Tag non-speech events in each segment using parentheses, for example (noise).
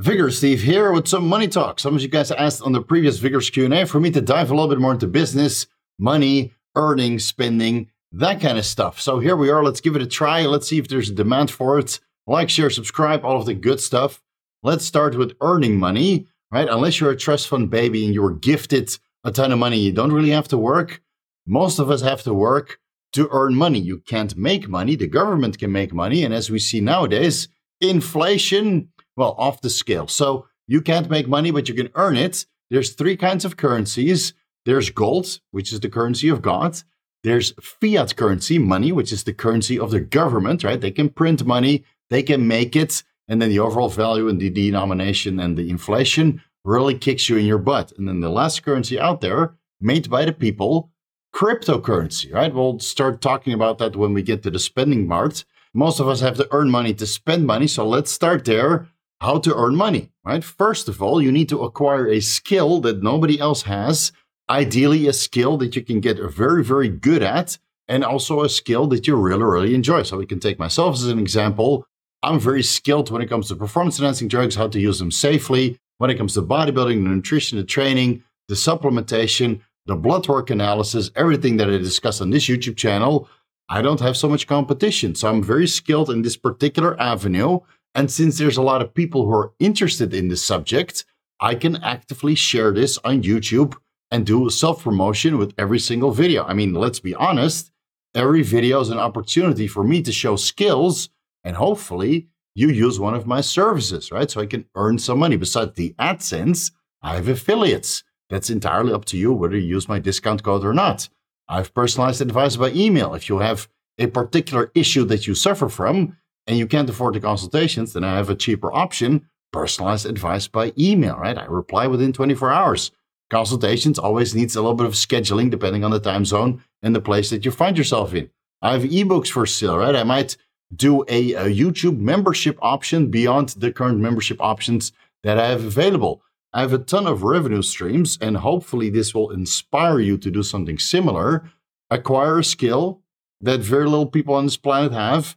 Vigorous Steve here with some money talk. Some of you guys asked on the previous Vigorous Q&A for me to dive a little bit more into business, money, earning, spending, that kind of stuff. So here we are. Let's give it a try. Let's see if there's a demand for it. Like, share, subscribe, all of the good stuff. Let's start with earning money, right? Unless you're a trust fund baby and you were gifted a ton of money, you don't really have to work. Most of us have to work to earn money. You can't make money. The government can make money. And as we see nowadays, inflation well, off the scale. So you can't make money, but you can earn it. There's three kinds of currencies. There's gold, which is the currency of God. There's fiat currency, money, which is the currency of the government, right? They can print money, they can make it, and then the overall value and the denomination and the inflation really kicks you in your butt. And then the last currency out there, made by the people, cryptocurrency, right? We'll start talking about that when we get to the spending part. Most of us have to earn money to spend money, so let's start there how to earn money, right? First of all, you need to acquire a skill that nobody else has, ideally, a skill that you can get very, very good at, and also a skill that you really, really enjoy. So, we can take myself as an example. I'm very skilled when it comes to performance enhancing drugs, how to use them safely. When it comes to bodybuilding, the nutrition, the training, the supplementation, the blood work analysis, everything that I discuss on this YouTube channel, I don't have so much competition. So I'm very skilled in this particular avenue. And since there's a lot of people who are interested in this subject, I can actively share this on YouTube and do self promotion with every single video. I mean, let's be honest, every video is an opportunity for me to show skills and hopefully you use one of my services, right? So I can earn some money. Besides the AdSense, I have affiliates. That's entirely up to you whether you use my discount code or not. I have personalized advice by email. If you have a particular issue that you suffer from, and you can't afford the consultations, then I have a cheaper option personalized advice by email, right? I reply within 24 hours. Consultations always needs a little bit of scheduling depending on the time zone and the place that you find yourself in. I have ebooks for sale, right? I might do a, a YouTube membership option beyond the current membership options that I have available. I have a ton of revenue streams, and hopefully, this will inspire you to do something similar. Acquire a skill that very little people on this planet have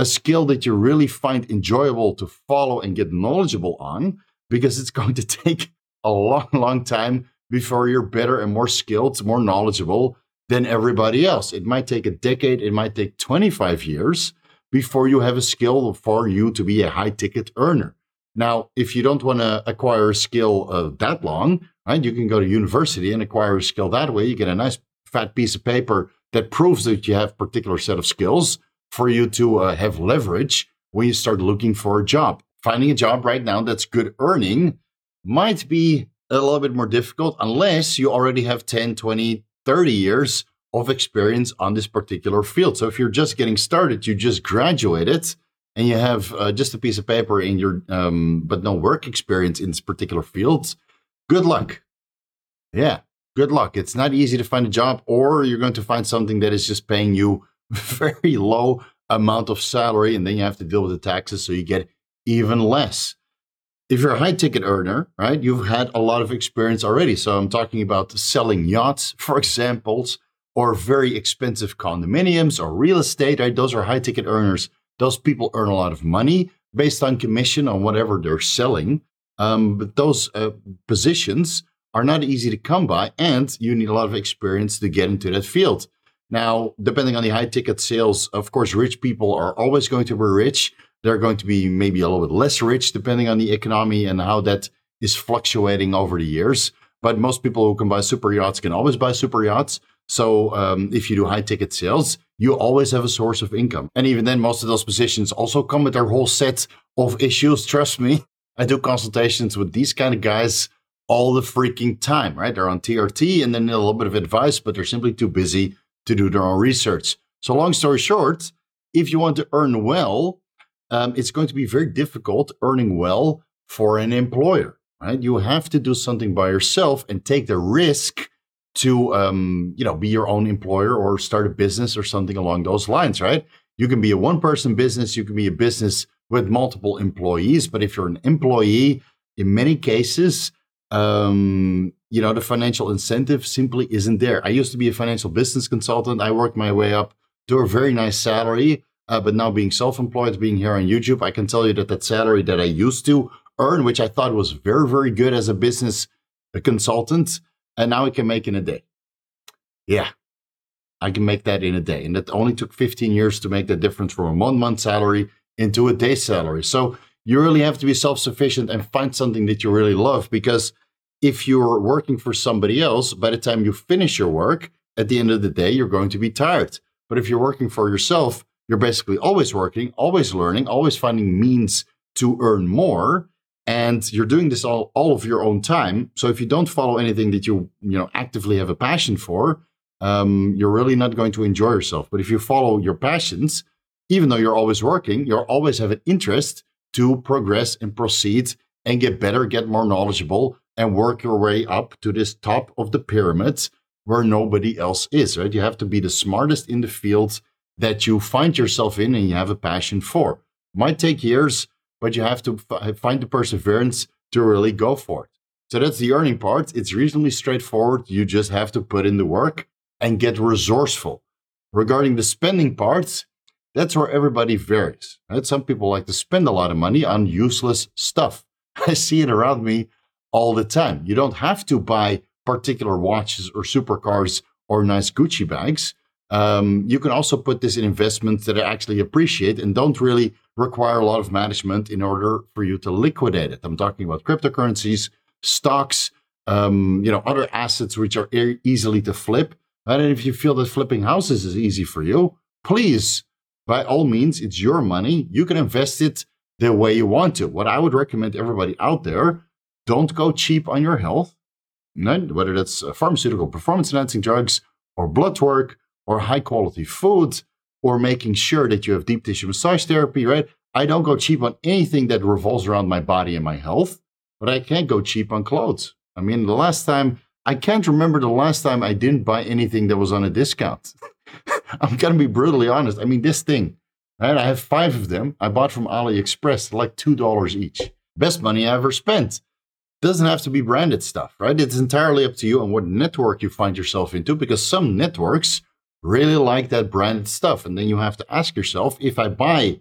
a skill that you really find enjoyable to follow and get knowledgeable on because it's (laughs) going to take a long, long time before you're better and more skilled, more knowledgeable than everybody else. It might take a decade, it might take 25 years before you have a skill for you to be a high ticket earner. Now, if you don't want to acquire a skill uh, that long, right, you can go to university and acquire a skill that way. You get a nice fat piece of paper that proves that you have a particular set of skills for you to uh, have leverage when you start looking for a job. Finding a job right now that's good earning might be a little bit more difficult unless you already have 10, 20, 30 years of experience on this particular field. So if you're just getting started, you just graduated and you have uh, just a piece of paper in your um, but no work experience in this particular field, good luck. Yeah, good luck. It's not easy to find a job, or you're going to find something that is just paying you (laughs) very low amount of salary, and then you have to deal with the taxes, so you get even less. If you're a high ticket earner, right, you've had a lot of experience already. So I'm talking about selling yachts, for examples, or very expensive condominiums or real estate, right? Those are high ticket earners. Those people earn a lot of money based on commission on whatever they're selling. Um, but those uh, positions are not easy to come by, and you need a lot of experience to get into that field. Now, depending on the high ticket sales, of course, rich people are always going to be rich. They're going to be maybe a little bit less rich depending on the economy and how that is fluctuating over the years. But most people who can buy super yachts can always buy super yachts. So um, if you do high ticket sales, you always have a source of income. And even then, most of those positions also come with their whole set of issues. (laughs) Trust me, I do consultations with these kind of guys all the freaking time, right? They're on TRT and then a little bit of advice, but they're simply too busy to do their own research. So, long story short, if you want to earn well, um, it's going to be very difficult earning well for an employer, right? You have to do something by yourself and take the risk to, um, you know, be your own employer or start a business or something along those lines, right? You can be a one person business, you can be a business with multiple employees, but if you're an employee, in many cases, um, you know, the financial incentive simply isn't there. I used to be a financial business consultant. I worked my way up to a very nice salary. Uh, but now being self-employed, being here on YouTube, I can tell you that that salary that I used to earn, which I thought was very, very good as a business consultant, and now I can make in a day. Yeah, I can make that in a day. And that only took 15 years to make that difference from a one month salary into a day salary. So you really have to be self sufficient and find something that you really love because if you're working for somebody else, by the time you finish your work, at the end of the day, you're going to be tired. But if you're working for yourself, you're basically always working, always learning, always finding means to earn more. And you're doing this all, all of your own time. So if you don't follow anything that you, you know, actively have a passion for, um, you're really not going to enjoy yourself. But if you follow your passions, even though you're always working, you'll always have an interest to progress and proceed and get better, get more knowledgeable, and work your way up to this top of the pyramid where nobody else is, right? You have to be the smartest in the field that you find yourself in and you have a passion for. Might take years, but you have to f- find the perseverance to really go for it. So that's the earning part. It's reasonably straightforward. You just have to put in the work and get resourceful. Regarding the spending parts, that's where everybody varies. Right? Some people like to spend a lot of money on useless stuff. (laughs) I see it around me all the time. You don't have to buy particular watches or supercars or nice Gucci bags. Um, you can also put this in investments that I actually appreciate and don't really require a lot of management in order for you to liquidate it. I'm talking about cryptocurrencies, stocks, um, you know, other assets which are e- easily to flip. And if you feel that flipping houses is easy for you, please, by all means, it's your money. You can invest it the way you want to. What I would recommend everybody out there don't go cheap on your health, whether that's uh, pharmaceutical performance enhancing drugs or blood work or high quality food or making sure that you have deep tissue massage therapy, right? I don't go cheap on anything that revolves around my body and my health, but I can't go cheap on clothes. I mean, the last time, I can't remember the last time I didn't buy anything that was on a discount. (laughs) (laughs) I'm going to be brutally honest. I mean, this thing, right? I have five of them. I bought from AliExpress, like $2 each. Best money I ever spent doesn't have to be branded stuff, right? It's entirely up to you and what network you find yourself into because some networks really like that branded stuff. And then you have to ask yourself if I buy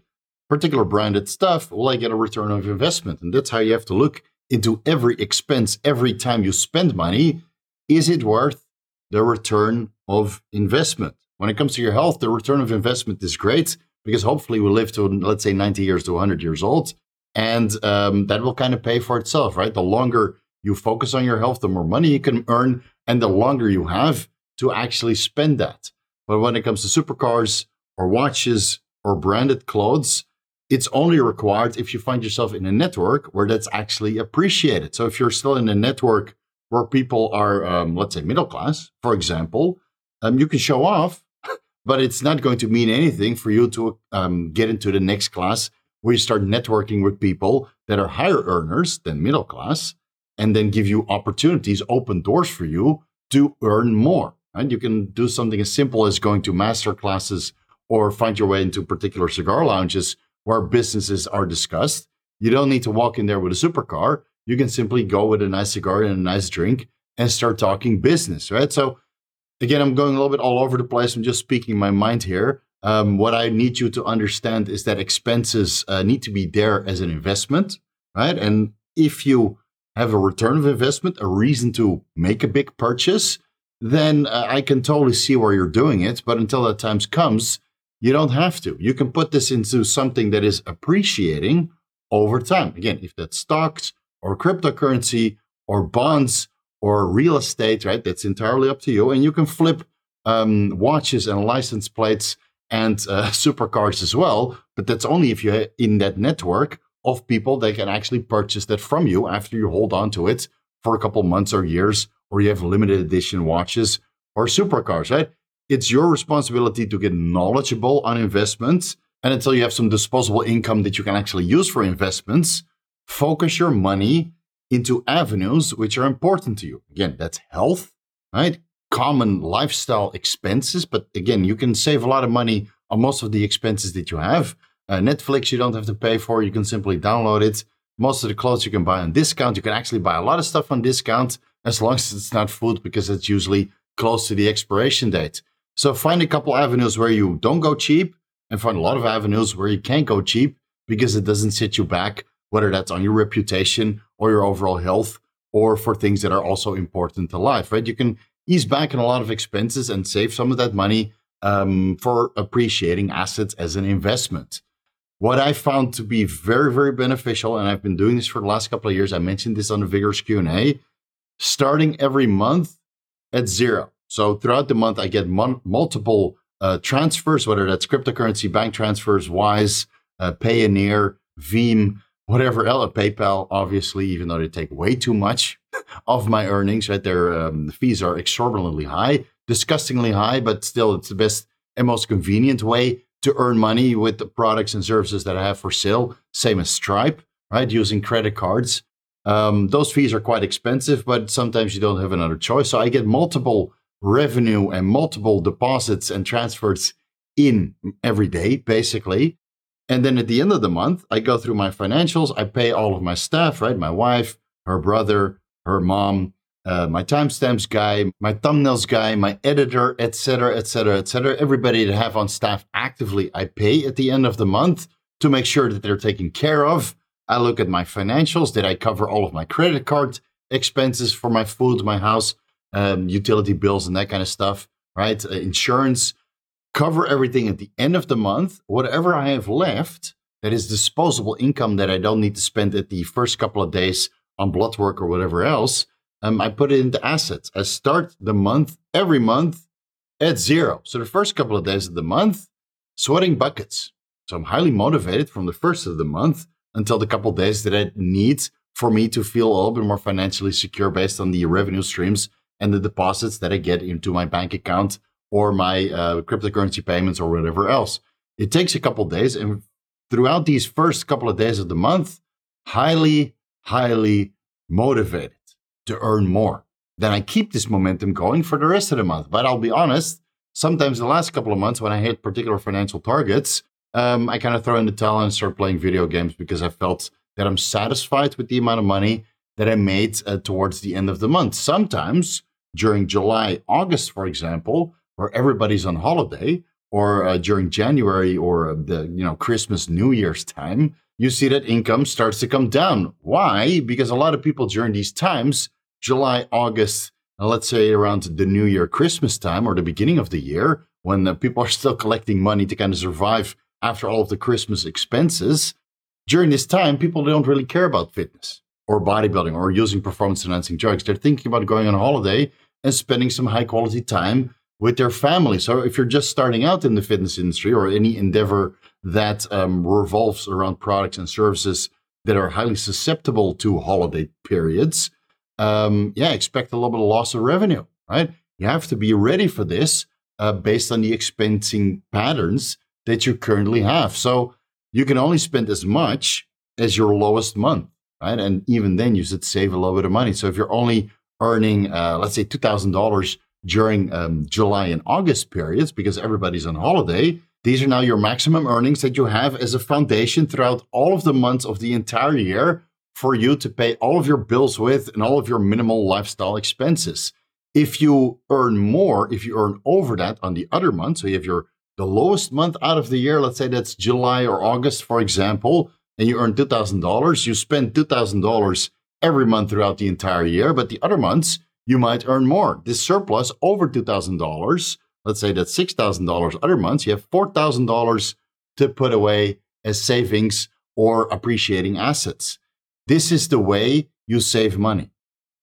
particular branded stuff, will I get a return of investment? And that's how you have to look into every expense every time you spend money. Is it worth the return of investment? When it comes to your health, the return of investment is great because hopefully we live to, let's say, 90 years to 100 years old and um, that will kind of pay for itself, right? The longer you focus on your health, the more money you can earn, and the longer you have to actually spend that. But when it comes to supercars or watches or branded clothes, it's only required if you find yourself in a network where that's actually appreciated. So if you're still in a network where people are, um, let's say, middle class, for example, um, you can show off, but it's not going to mean anything for you to um, get into the next class where you start networking with people that are higher earners than middle class and then give you opportunities, open doors for you to earn more. Right? You can do something as simple as going to master classes or find your way into particular cigar lounges where businesses are discussed. You don't need to walk in there with a supercar. You can simply go with a nice cigar and a nice drink and start talking business, right? So again, I'm going a little bit all over the place. I'm just speaking my mind here. Um, what I need you to understand is that expenses uh, need to be there as an investment, right? And if you have a return of investment, a reason to make a big purchase, then uh, I can totally see where you're doing it. But until that time comes, you don't have to. You can put this into something that is appreciating over time. Again, if that's stocks or cryptocurrency or bonds or real estate, right? That's entirely up to you. And you can flip um, watches and license plates and uh, (laughs) supercars as well. But that's only if you're in that network of people that can actually purchase that from you after you hold on to it for a couple months or years, or you have limited edition watches or supercars, right? It's your responsibility to get knowledgeable on investments. And until you have some disposable income that you can actually use for investments, focus your money into avenues which are important to you. Again, that's health, right? common lifestyle expenses. But again, you can save a lot of money on most of the expenses that you have. Uh, Netflix, you don't have to pay for. You can simply download it. Most of the clothes you can buy on discount. You can actually buy a lot of stuff on discount as long as it's not food because it's usually close to the expiration date. So find a couple avenues where you don't go cheap and find a lot of avenues where you can't go cheap because it doesn't set you back whether that's on your reputation or your overall health or for things that are also important to life, right? You can ease back on a lot of expenses and save some of that money um, for appreciating assets as an investment. What I found to be very, very beneficial, and I've been doing this for the last couple of years. I mentioned this on the Vigorous Q&A, starting every month at zero. So throughout the month, I get mon- multiple uh, transfers, whether that's cryptocurrency, bank transfers, Wise, uh, Payoneer, Veeam, whatever else, PayPal, obviously, even though they take way too much (laughs) of my earnings, right? Their um, fees are exorbitantly high, disgustingly high, but still, it's the best and most convenient way to earn money with the products and services that I have for sale. Same as Stripe, right? Using credit cards. Um, those fees are quite expensive, but sometimes you don't have another choice. So I get multiple revenue and multiple deposits and transfers in every day, basically. And then at the end of the month, I go through my financials. I pay all of my staff, right? My wife, her brother, her mom, uh, my timestamps guy, my thumbnails guy, my editor, etc., etc., etc. Everybody that have on staff actively, I pay at the end of the month to make sure that they're taken care of. I look at my financials. Did I cover all of my credit card expenses for my food, my house, um, utility bills, and that kind of stuff, right? Uh, insurance, cover everything at the end of the month. Whatever I have left, that is disposable income that I don't need to spend at the first couple of days on blood work or whatever else, um, I put it into assets. I start the month every month at zero. So the first couple of days of the month, sweating buckets. So I'm highly motivated from the first of the month until the couple days that I need for me to feel a little bit more financially secure based on the revenue streams and the deposits that I get into my bank account or my uh, cryptocurrency payments or whatever else. It takes a couple days, and throughout these first couple of days of the month, highly, highly motivated to earn more. Then I keep this momentum going for the rest of the month. But I'll be honest, sometimes the last couple of months when I hit particular financial targets, um, I kind of throw in the towel and start playing video games because I felt that I'm satisfied with the amount of money that I made uh, towards the end of the month. Sometimes during July, August, for example, where everybody's on holiday, or uh, during January or uh, the you know Christmas, New Year's time, you see that income starts to come down. Why? Because a lot of people during these times, July, August, and let's say around the New Year, Christmas time, or the beginning of the year, when uh, people are (laughs) still collecting money to kind of survive after all of the Christmas expenses, during this time, people don't really care about fitness or bodybuilding or using performance enhancing drugs. They're thinking about going on a holiday and spending some high quality time with their family. So if you're just starting out in the fitness industry or any endeavor that um, revolves around products and services that are highly susceptible to holiday periods, um, yeah, expect a little bit of loss of revenue, right? You have to be ready for this uh, based on the expensing patterns that you currently have. So you can only spend as much as your lowest month, right? And even then, you should save a little bit of money. So if you're only earning, uh, let's say, $2,000 during um, July and August periods because everybody's on holiday, these are now your maximum earnings that you have as a foundation throughout all of the months of the entire year for you to pay all of your bills with and all of your minimal lifestyle expenses. If you earn more, if you earn over that on the other months, so you have your the lowest month out of the year, let's say that's July or August, for example, and you earn $2,000, you spend $2,000 every month throughout the entire year, but the other months, you might earn more. This surplus over $2,000, let's say that's $6,000 other months, you have $4,000 to put away as savings or appreciating assets. This is the way you save money.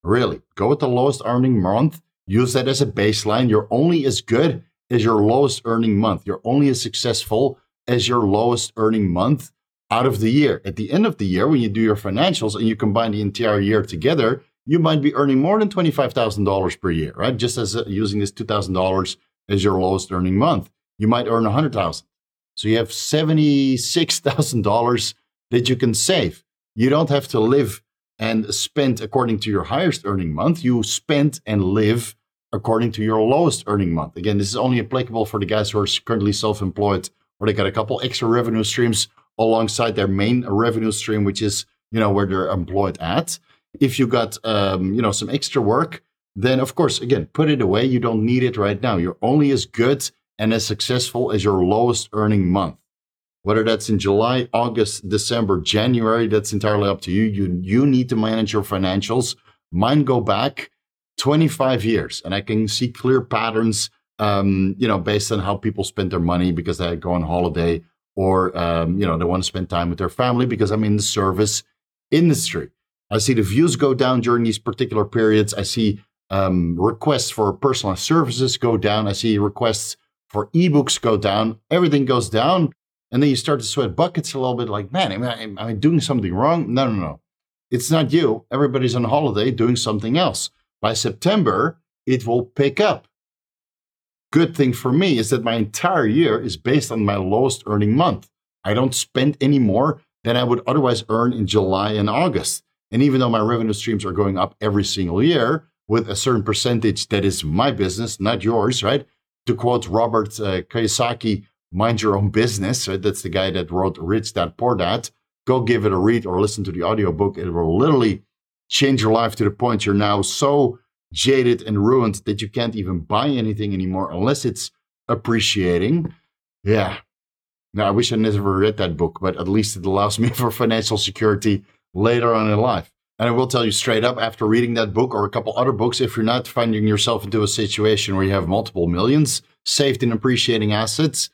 Really, go with the lowest earning month, use that as a baseline. You're only as good as your lowest earning month. You're only as successful as your lowest earning month out of the year. At the end of the year, when you do your financials and you combine the entire year together, you might be earning more than $25,000 per year, right? Just as uh, using this $2,000 as your lowest earning month. You might earn 100,000. So you have $76,000 that you can save. You don't have to live and spend according to your highest earning month. You spend and live according to your lowest earning month. Again, this is only applicable for the guys who are currently self-employed or they got a couple extra revenue streams alongside their main revenue stream, which is you know where they're employed at. If you got um, you know some extra work, then of course again put it away. You don't need it right now. You're only as good and as successful as your lowest earning month. whether that's in July, August, December, January, that's entirely up to you. You, you need to manage your financials. Mine go back 25 years and I can see clear patterns, um, you know, based on how people spend their money because they go on holiday or, um, you know, they want to spend time with their family because I'm in the service industry. I see the views go down during these particular periods. I see um, requests for personalized services go down. I see requests for ebooks go down. Everything goes down. And then you start to sweat buckets a little bit like, man, am I, am I doing something wrong? No, no, no. It's not you. Everybody's on holiday doing something else. By September, it will pick up. Good thing for me is that my entire year is based on my lowest earning month. I don't spend any more than I would otherwise earn in July and August. And even though my revenue streams are going up every single year with a certain percentage that is my business, not yours, right? To quote Robert uh, Kiyosaki, mind your own business, right? That's the guy that wrote Rich Dad Poor Dad. Go give it a read or listen to the audiobook. It will literally change your life to the point you're now so jaded and ruined that you can't even buy anything anymore unless it's appreciating. Yeah. Now, I wish I never read that book, but at least it allows me (laughs) for financial security later on in life. And I will tell you straight up after reading that book or a couple other books, if you're not finding yourself into a situation where you have multiple millions saved in appreciating assets,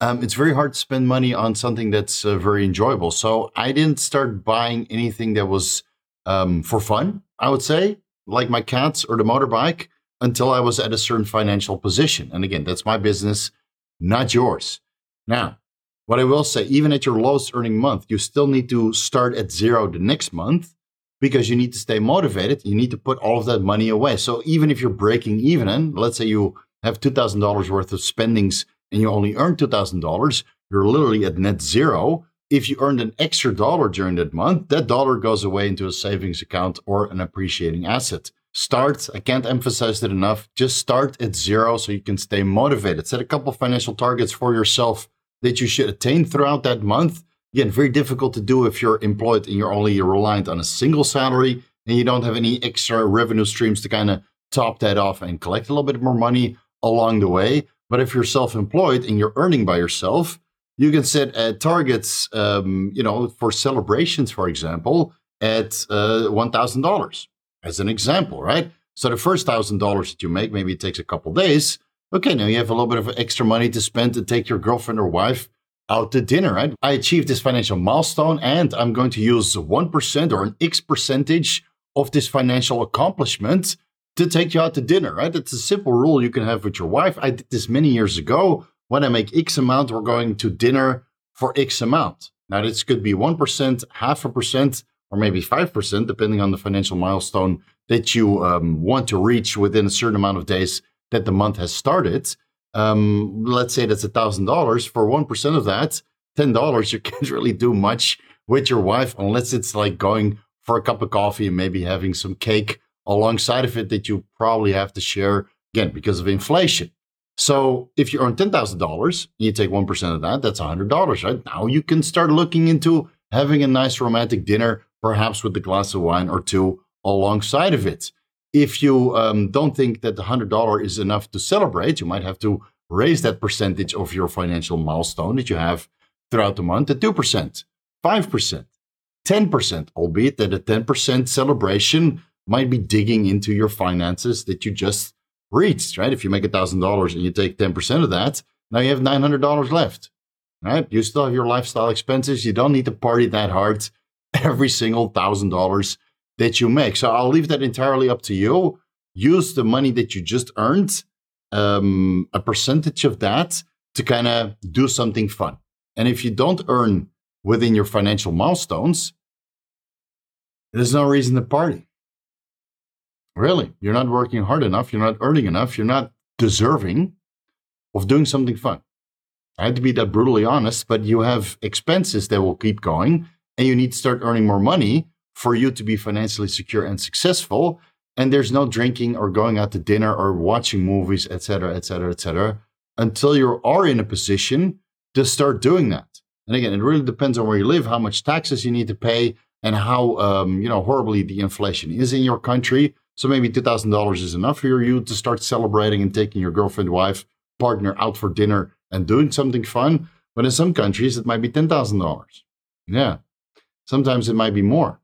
um, it's very hard to spend money on something that's uh, very enjoyable. So I didn't start buying anything that was um, for fun, I would say, like my cats or the motorbike, until I was at a certain financial position. And again, that's my business, not yours. Now, what I will say, even at your lowest earning month, you still need to start at zero the next month because you need to stay motivated. You need to put all of that money away. So even if you're breaking even, let's say you have $2,000 worth of spendings and you only earn $2,000, you're literally at net zero. If you earned an extra dollar during that month, that dollar goes away into a savings account or an appreciating asset. Start, I can't emphasize it enough, just start at zero so you can stay motivated. Set a couple financial targets for yourself that you should attain throughout that month. Again, very difficult to do if you're employed and you're only reliant on a single salary and you don't have any extra revenue streams to kind of top that off and collect a little bit more money along the way. But if you're self-employed and you're earning by yourself, you can set uh, targets, um, you know, for celebrations, for example, at uh, $1,000 as an example, right? So the first $1,000 that you make, maybe it takes a couple days, Okay, now you have a little bit of extra money to spend to take your girlfriend or wife out to dinner, right? I achieved this financial milestone and I'm going to use 1% or an X percentage of this financial accomplishment to take you out to dinner, right? It's a simple rule you can have with your wife. I did this many years ago. When I make X amount, we're going to dinner for X amount. Now, this could be 1%, half a percent, or maybe 5%, depending on the financial milestone that you um, want to reach within a certain amount of days that the month has started, um, let's say that's a thousand dollars for one percent of that, ten dollars. (laughs) You can't really do much with your wife unless it's like going for a cup of coffee and maybe having some cake alongside of it that you probably have to share again because of inflation. So if you earn ten thousand dollars, you take one percent of that. That's a hundred dollars, right? Now you can start looking into having a nice romantic dinner, perhaps with a glass of wine or two alongside of it if you um, don't think that the $100 is enough to celebrate, you might have to raise that percentage of your financial milestone that you have throughout the month to 2%, 5%, 10%, albeit that a 10% celebration might be digging into your finances that you just reached, right? If you make $1,000 and you take 10% of that, now you have $900 left, right? You still have your lifestyle expenses. You don't need to party that hard (laughs) every single $1,000 that you make. So I'll leave that entirely up to you. Use the money that you just earned, um, a percentage of that to kind of do something fun. And if you don't earn within your financial milestones, there's no reason to party. Really, you're not working hard enough. You're not earning enough. You're not deserving of doing something fun. I had to be that brutally honest, but you have expenses that will keep going and you need to start earning more money for you to be financially secure and successful. And there's no drinking or going out to dinner or watching movies, etc., etc., etc., until you are in a position to start doing that. And again, it really depends on where you live, how much taxes you need to pay, and how um, you know horribly the inflation is in your country. So maybe two thousand dollars is enough for you to start celebrating and taking your girlfriend, wife, partner out for dinner and doing something fun. But in some countries, it might be $10,000. Yeah. Sometimes it might be more.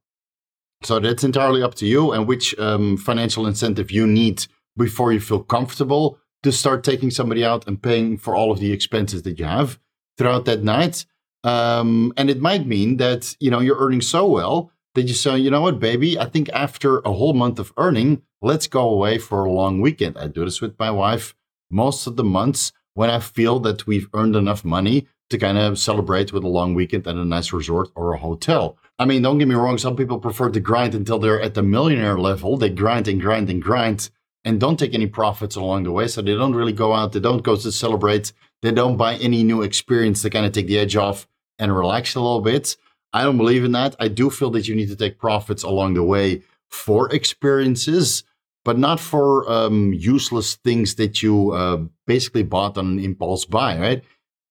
So that's entirely up to you and which um, financial incentive you need before you feel comfortable to start taking somebody out and paying for all of the expenses that you have throughout that night. Um, and it might mean that you know you're earning so well that you say, you know what, baby, I think after a whole month of earning, let's go away for a long weekend. I do this with my wife most of the months when I feel that we've earned enough money to kind of celebrate with a long weekend at a nice resort or a hotel. I mean, don't get me wrong, some people prefer to grind until they're at the millionaire level. They grind and grind and grind and don't take any profits along the way. So they don't really go out, they don't go to celebrate, they don't buy any new experience to kind of take the edge off and relax a little bit. I don't believe in that. I do feel that you need to take profits along the way for experiences, but not for um, useless things that you uh, basically bought on an impulse buy, right?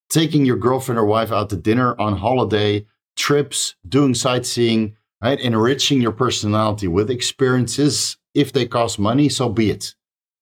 Taking your girlfriend or wife out to dinner on holiday, trips, doing sightseeing, right? Enriching your personality with experiences. If they cost money, so be it,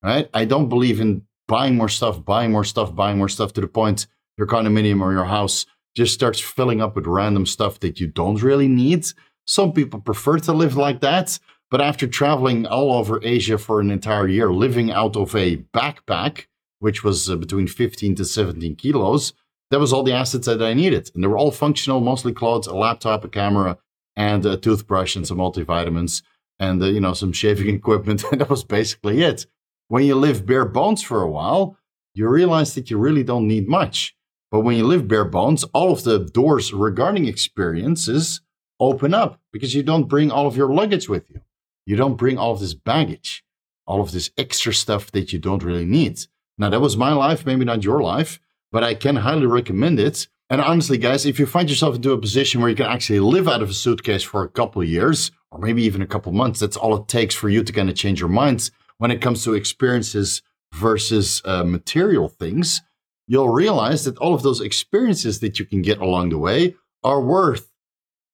right? I don't believe in buying more stuff, buying more stuff, buying more stuff to the point your condominium or your house just starts filling up with random stuff that you don't really need. Some people prefer to live like that. But after traveling all over Asia for an entire year, living out of a backpack, which was uh, between 15 to 17 kilos, that was all the assets that I needed. And they were all functional, mostly clothes, a laptop, a camera, and a toothbrush and some multivitamins and, uh, you know, some shaving (laughs) equipment. and that was basically it. When you live bare bones for a while, you realize that you really don't need much. But when you live bare bones, all of the doors regarding experiences open up because you don't bring all of your luggage with you. You don't bring all of this baggage, all of this extra stuff that you don't really need. Now, that was my life, maybe not your life, but I can highly recommend it. And honestly, guys, if you find yourself into a position where you can actually live out of a suitcase for a couple years, or maybe even a couple months, that's all it takes for you to kind of change your minds when it comes to experiences versus uh, material things you'll realize that all of those experiences that you can get along the way are worth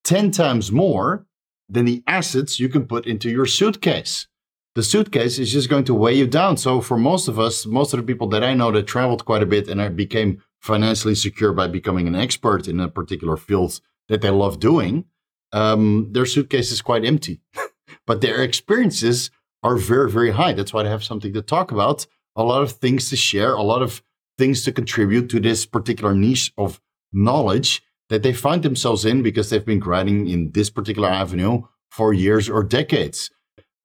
10 times more than the assets you can put into your suitcase. The suitcase is just going to weigh you down. So, for most of us, most of the people that I know that traveled quite a bit and became financially secure by becoming an expert in a particular field that they love doing, um, their suitcase is quite empty. (laughs) but their experiences are very, very high. That's why they have something to talk about, a lot of things to share, a lot of things to contribute to this particular niche of knowledge that they find themselves in because they've been grinding in this particular avenue for years or decades.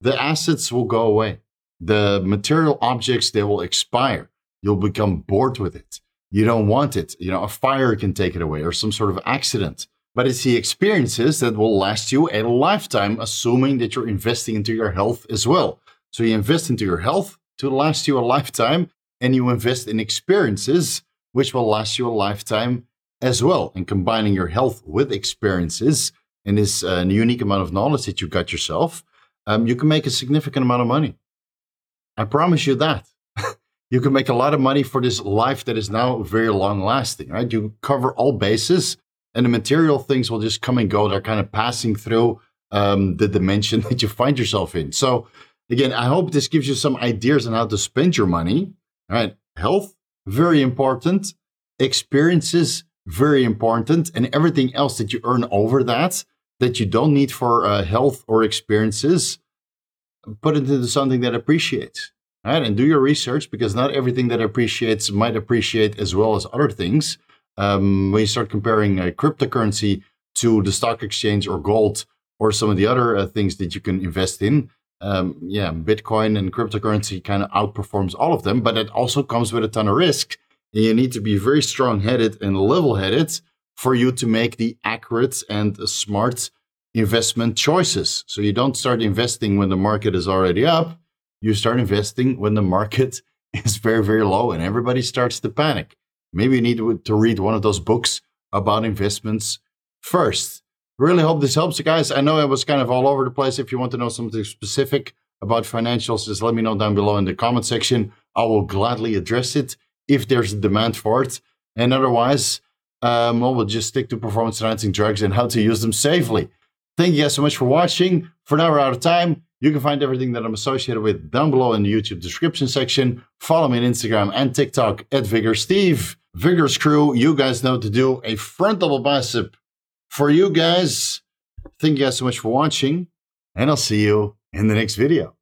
The assets will go away. The material objects, they will expire. You'll become bored with it. You don't want it. You know, a fire can take it away or some sort of accident. But it's the experiences that will last you a lifetime, assuming that you're investing into your health as well. So you invest into your health to last you a lifetime and you invest in experiences which will last you a lifetime as well. And combining your health with experiences and this uh, unique amount of knowledge that you got yourself, um, you can make a significant amount of money. I promise you that. (laughs) you can make a lot of money for this life that is now very long lasting, right? You cover all bases and the material things will just come and go. They're kind of passing through um, the dimension (laughs) that you find yourself in. So, again, I hope this gives you some ideas on how to spend your money right? Health, very important. Experiences, very important. And everything else that you earn over that, that you don't need for uh, health or experiences, put it into something that appreciates. Right? And do your research because not everything that appreciates might appreciate as well as other things. Um, when you start comparing a cryptocurrency to the stock exchange or gold or some of the other uh, things that you can invest in, um, yeah, Bitcoin and cryptocurrency kind of outperforms all of them, but it also comes with a ton of risk. And you need to be very strong headed and level headed for you to make the accurate and smart investment choices. So you don't start investing when the market is already up. You start investing when the market (laughs) is very, very low and everybody starts to panic. Maybe you need to read one of those books about investments first. Really hope this helps you guys. I know I was kind of all over the place. If you want to know something specific about financials, just let me know down below in the comment section. I will gladly address it if there's a demand for it. And otherwise, um, well, we'll just stick to performance enhancing drugs and how to use them safely. Thank you guys so much for watching. For now, we're out of time. You can find everything that I'm associated with down below in the YouTube description section. Follow me on Instagram and TikTok at Vigorous Steve. Vigorous crew, you guys know to do. A front double bicep for you guys. Thank you guys so much for watching, and I'll see you in the next video.